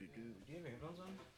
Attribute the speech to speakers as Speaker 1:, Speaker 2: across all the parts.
Speaker 1: Är väl någon sån. dervish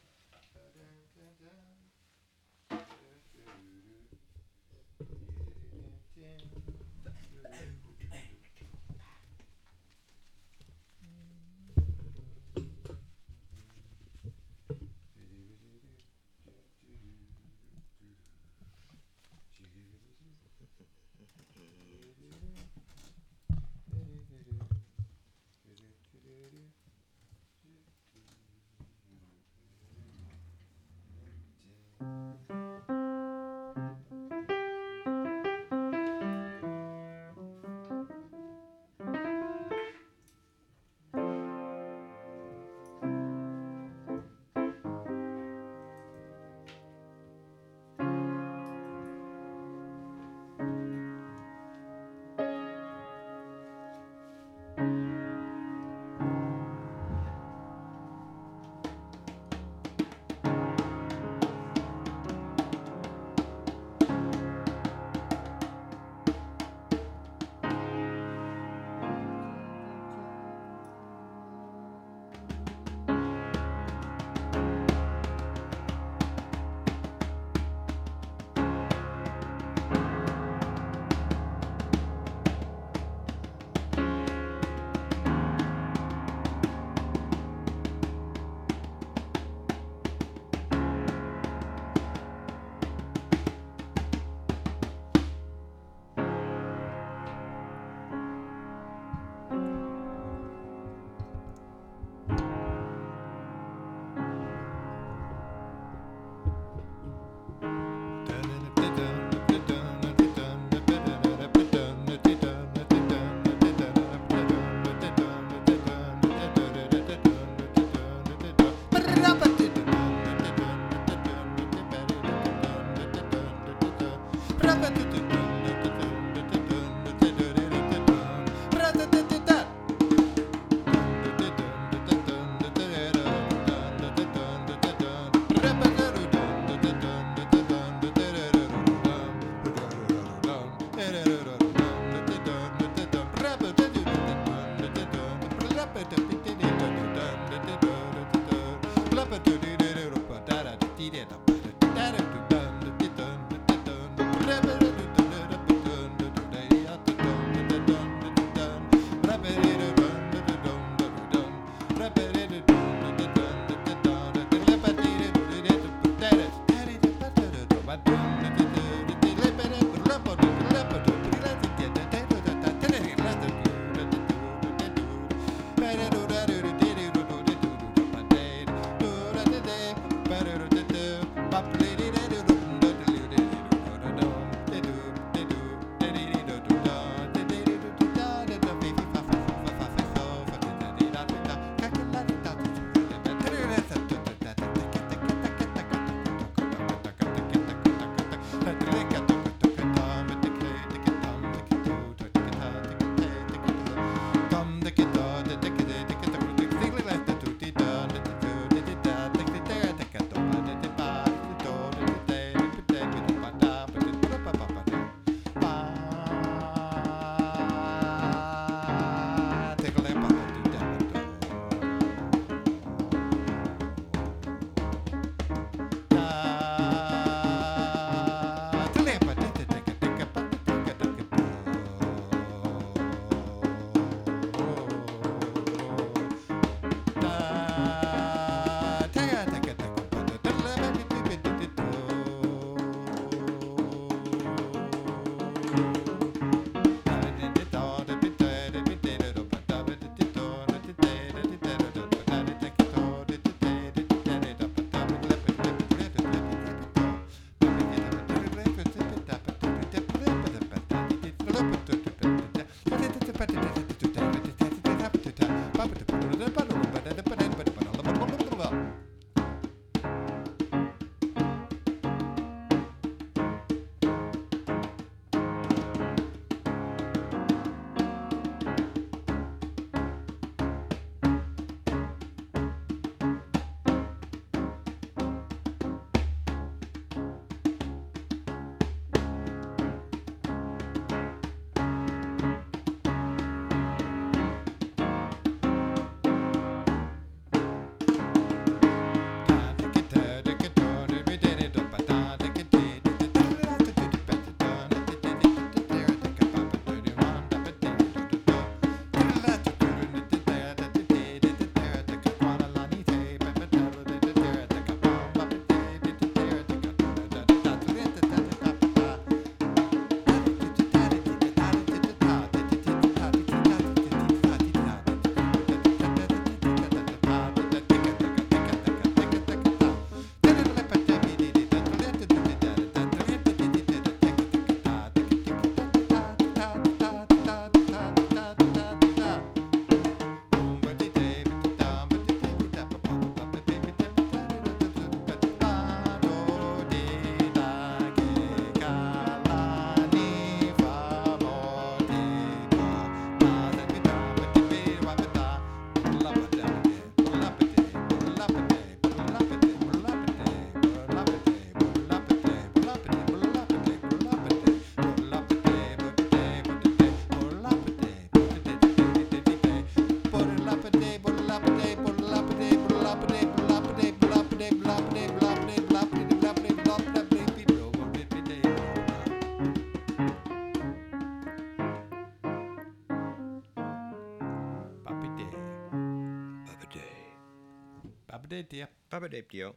Speaker 2: Babadabdio.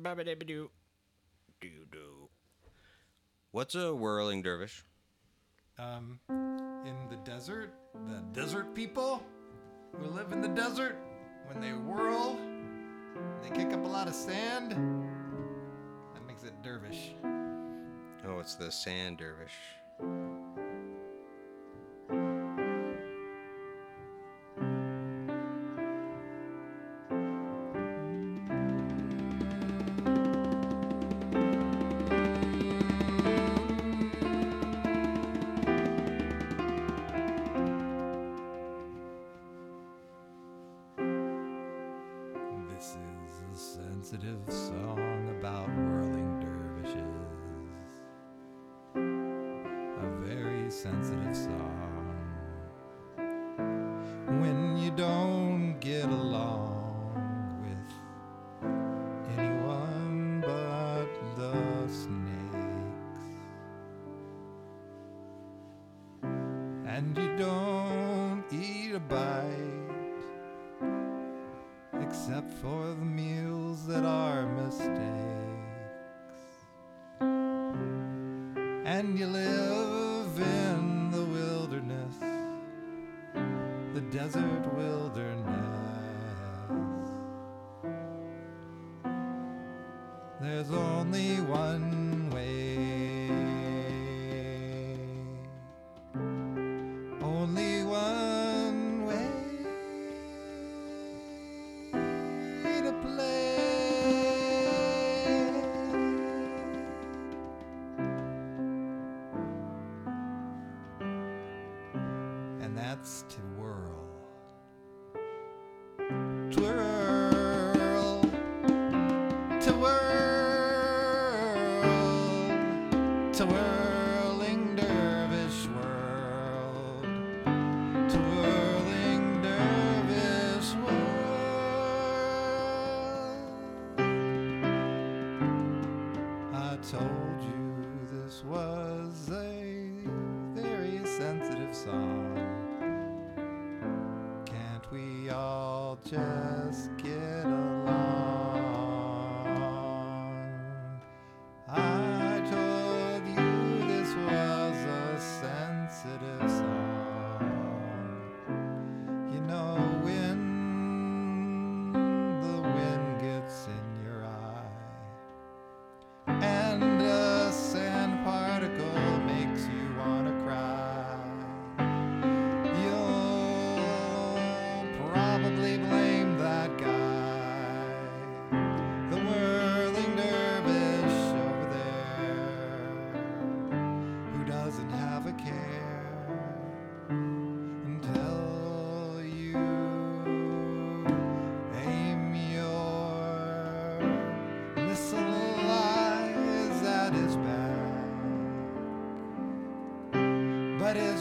Speaker 2: Babadabadoo. Doo doo. What's a whirling dervish?
Speaker 1: Um, in the desert, the desert people who live in the desert, when they whirl, they kick up a lot of sand. That makes it dervish.
Speaker 2: Oh, it's the sand dervish.
Speaker 1: sensitive song about whirling. whirl. Twirl to.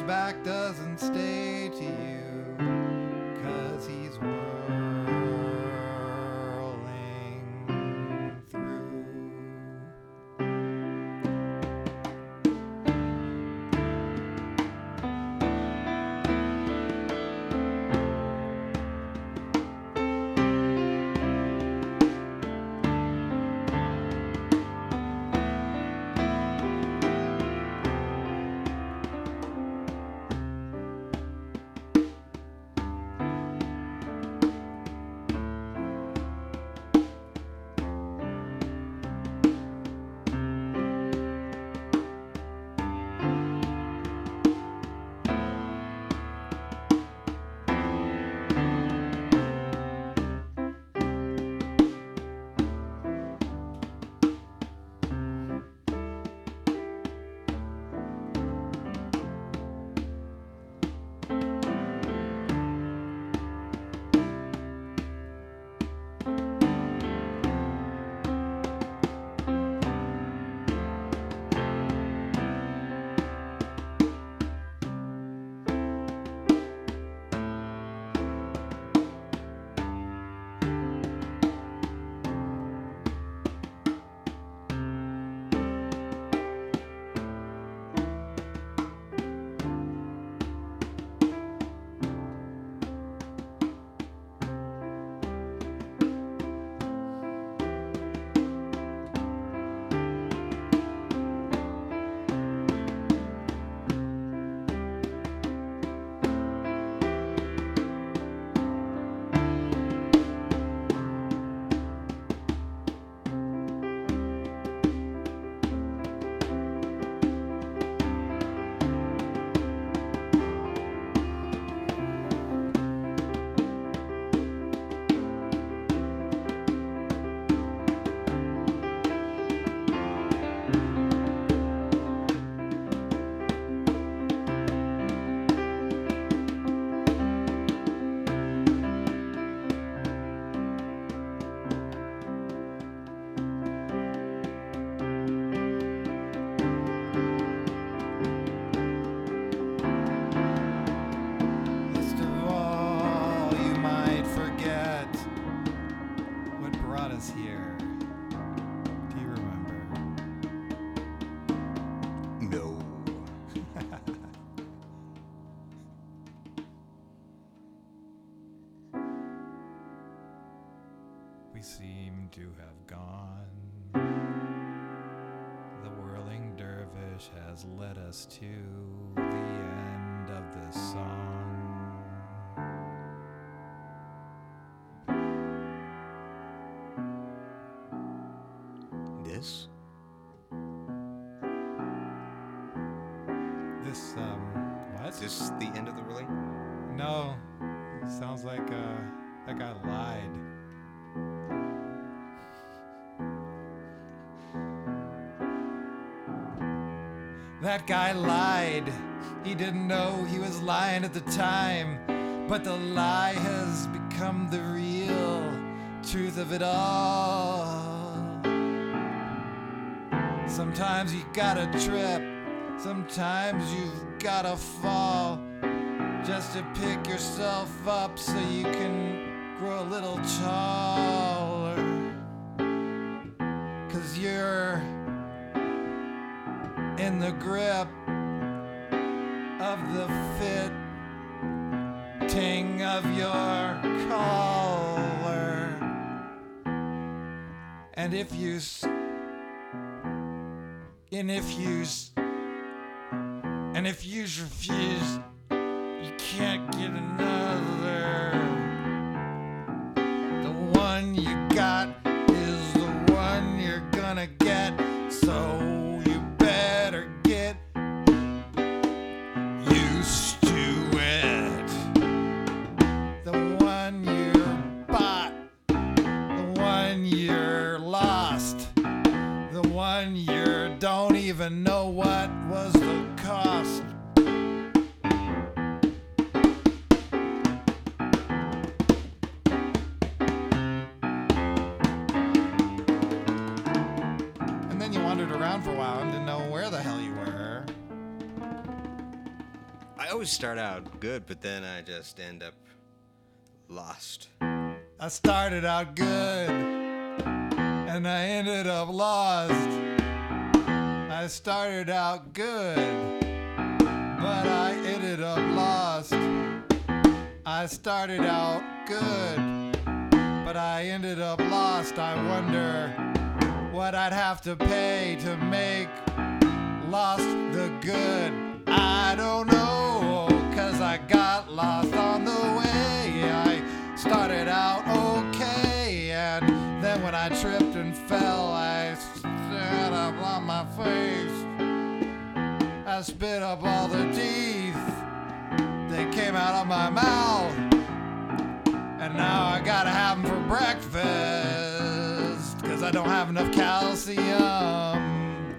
Speaker 1: backed up. Us to the end of the song.
Speaker 2: This?
Speaker 1: This, um, what?
Speaker 2: Is this the end of the ruling?
Speaker 1: No, sounds like uh, that guy lied. That guy lied. He didn't know he was lying at the time, but the lie has become the real truth of it all. Sometimes you gotta trip, sometimes you've gotta fall just to pick yourself up so you can grow a little taller. Cause you're in the grip of the fitting of your collar. And if you and if you and if you refuse you can't get another. The one you got
Speaker 2: I always start out good, but then I just end up lost.
Speaker 1: I started out good and I ended up lost. I started out good, but I ended up lost. I started out good, but I ended up lost. I wonder what I'd have to pay to make lost the good. I don't know, I got lost on the way. I started out okay, and then when I tripped and fell, I sat up on my face. I spit up all the teeth, they came out of my mouth, and now I gotta have them for breakfast, cause I don't have enough calcium.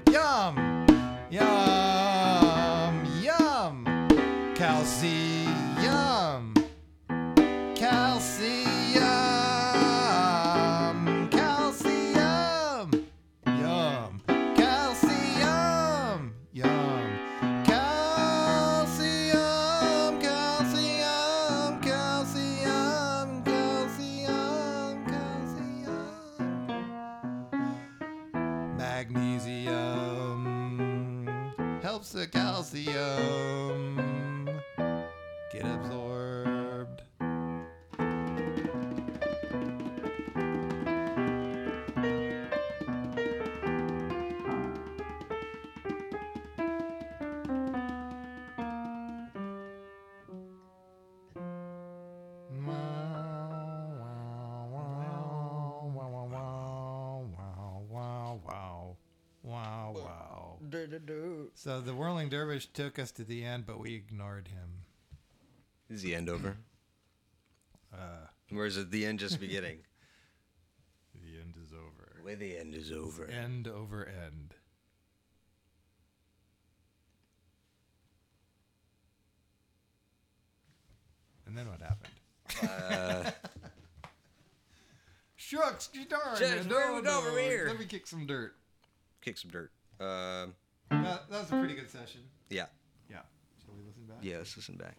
Speaker 1: Yum! Yum, the uh, So the whirling dervish took us to the end, but we ignored him.
Speaker 2: Is the end over?
Speaker 1: Uh,
Speaker 2: Or is it the end just beginning?
Speaker 1: the end is over.
Speaker 2: Where the end is over.
Speaker 1: End over end. And then what happened?
Speaker 2: Uh,
Speaker 1: Shucks, darn.
Speaker 2: Shucks,
Speaker 1: it,
Speaker 2: where we go from here?
Speaker 1: Let me kick some dirt.
Speaker 2: kick some dirt. Um,
Speaker 1: That, that was a pretty good session.
Speaker 2: yeah.
Speaker 1: Yeah. Shall we listen back?
Speaker 2: Yeah, let's listen back.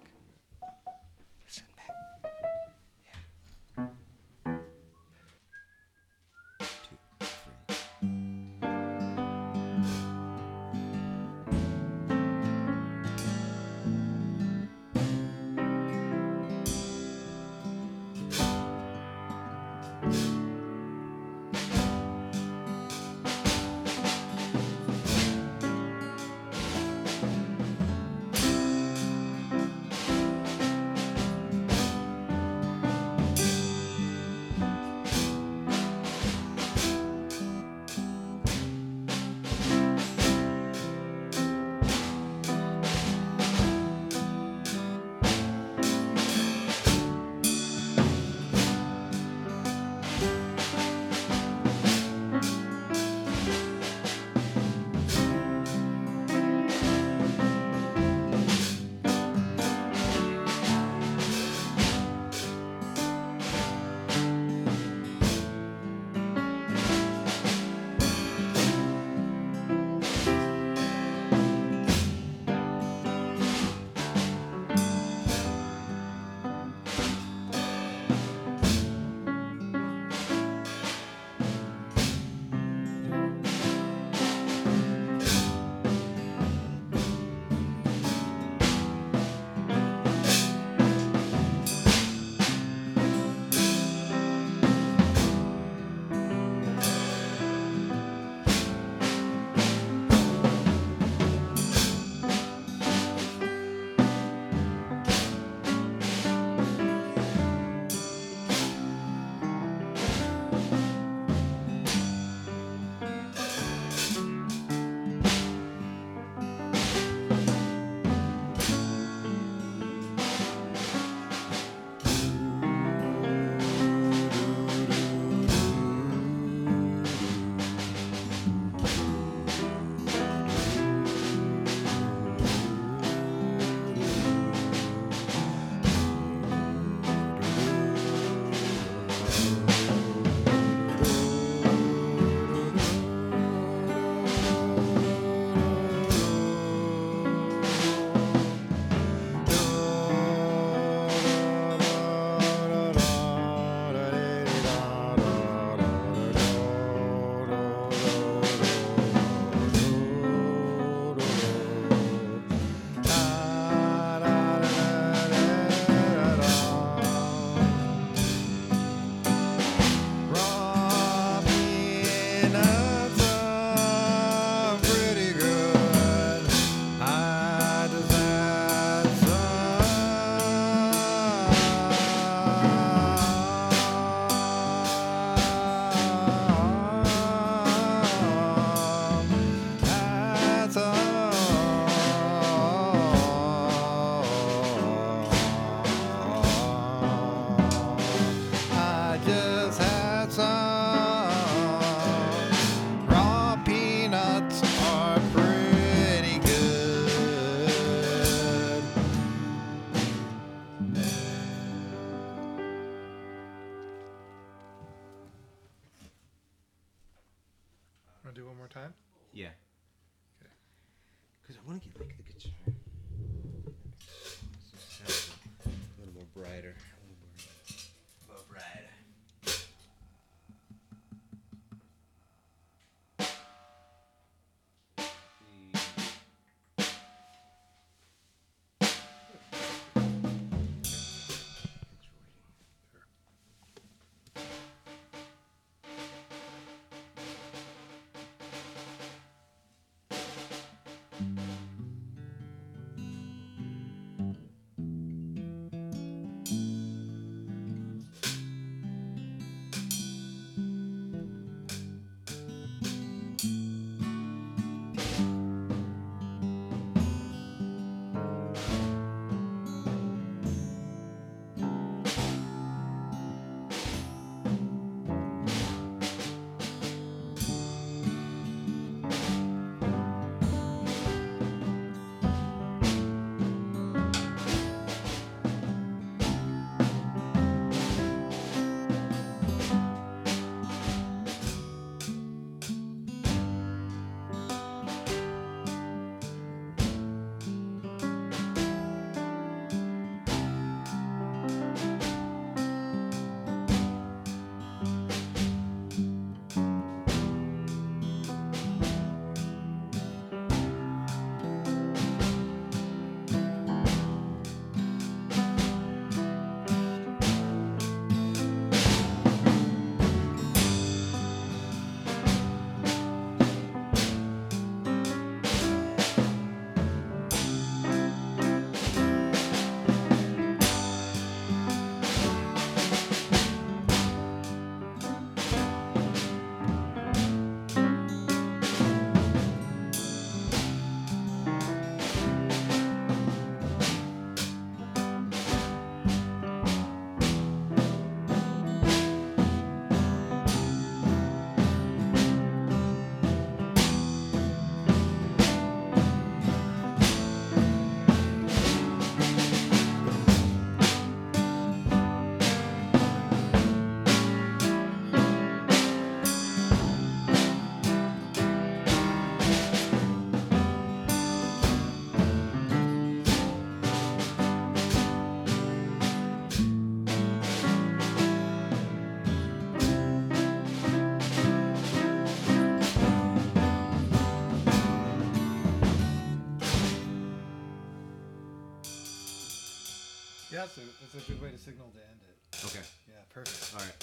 Speaker 1: Yeah, that's a, that's a good way to signal to end it.
Speaker 2: Okay.
Speaker 1: Yeah, perfect.
Speaker 2: All right.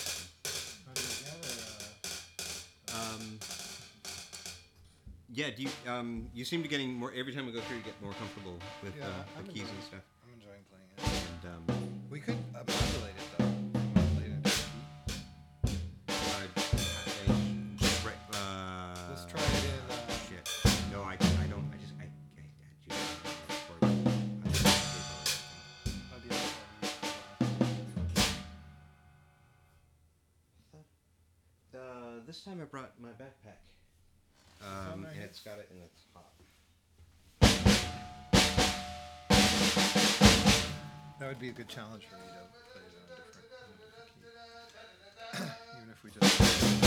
Speaker 1: Want to do it uh,
Speaker 2: Um, yeah. Do you um you seem to getting more every time we go through you get more comfortable with
Speaker 1: Yeah,
Speaker 2: uh,
Speaker 1: I'm
Speaker 2: the keys and stuff.
Speaker 1: I'm enjoying playing it.
Speaker 2: And um,
Speaker 1: We could uh, modulate it
Speaker 2: this time I brought my backpack. Um,
Speaker 1: right
Speaker 2: and it's got it in the top.
Speaker 1: That would be a good challenge for me to play it on a different, on a different key. Even if we just.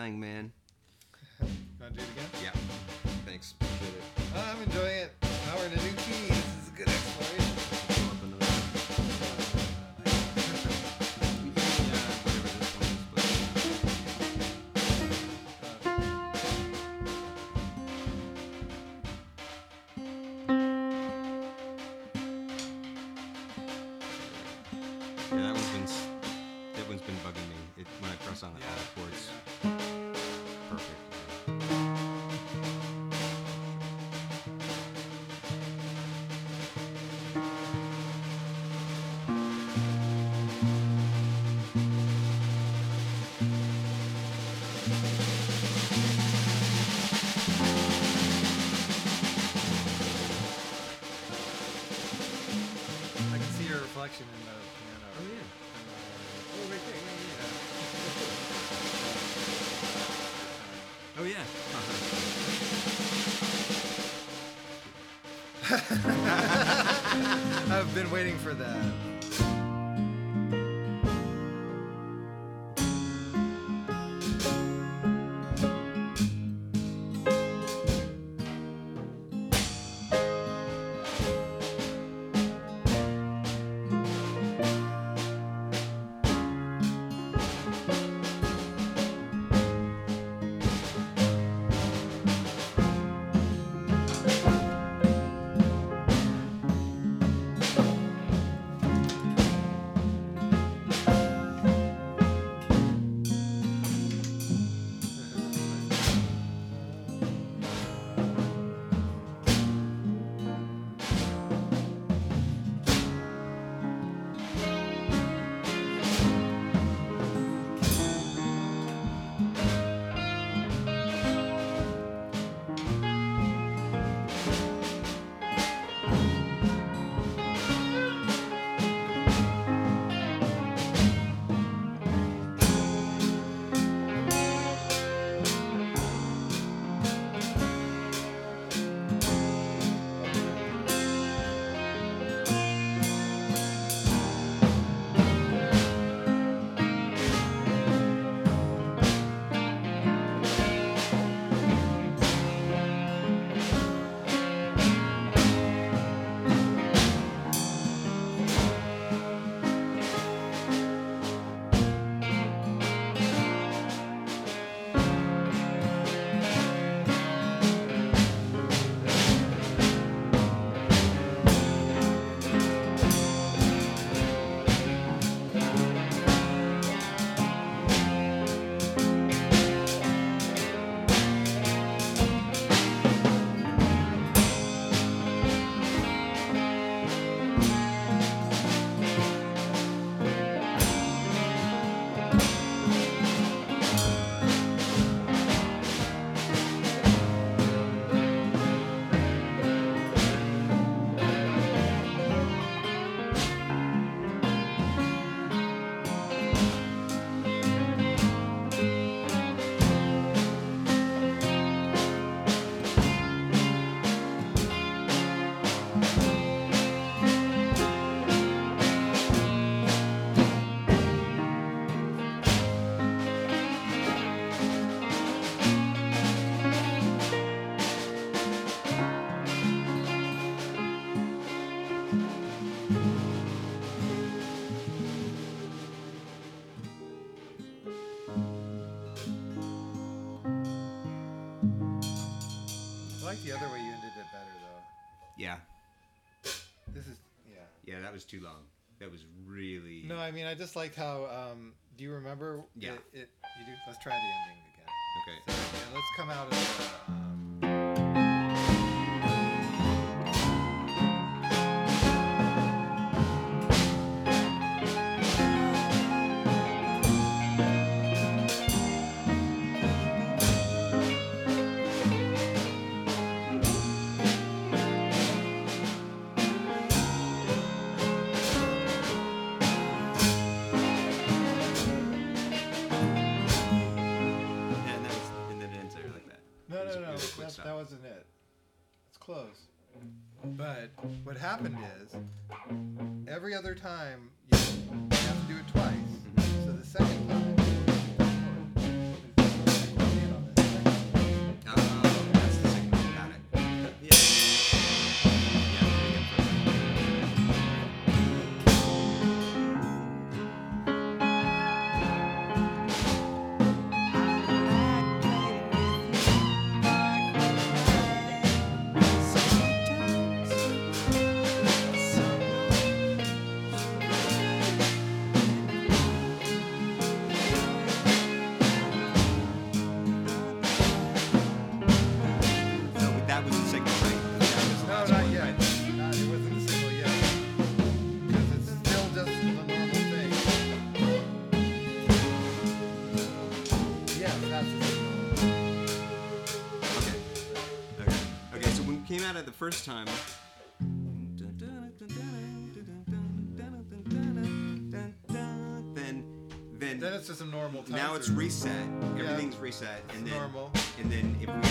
Speaker 2: sang, man.
Speaker 1: I've been waiting for that.
Speaker 2: too long. That was really
Speaker 1: no. I mean, I just liked how. Um, do you remember?
Speaker 2: Yeah.
Speaker 1: It, it you do. Let's try the ending again.
Speaker 2: Okay.
Speaker 1: So, yeah, let's come out of. The,
Speaker 2: uh, at it
Speaker 1: the first time. Then then
Speaker 2: it's just a normal.
Speaker 1: Now it's reset. Everything's reset, and then
Speaker 2: normal.
Speaker 1: and then if we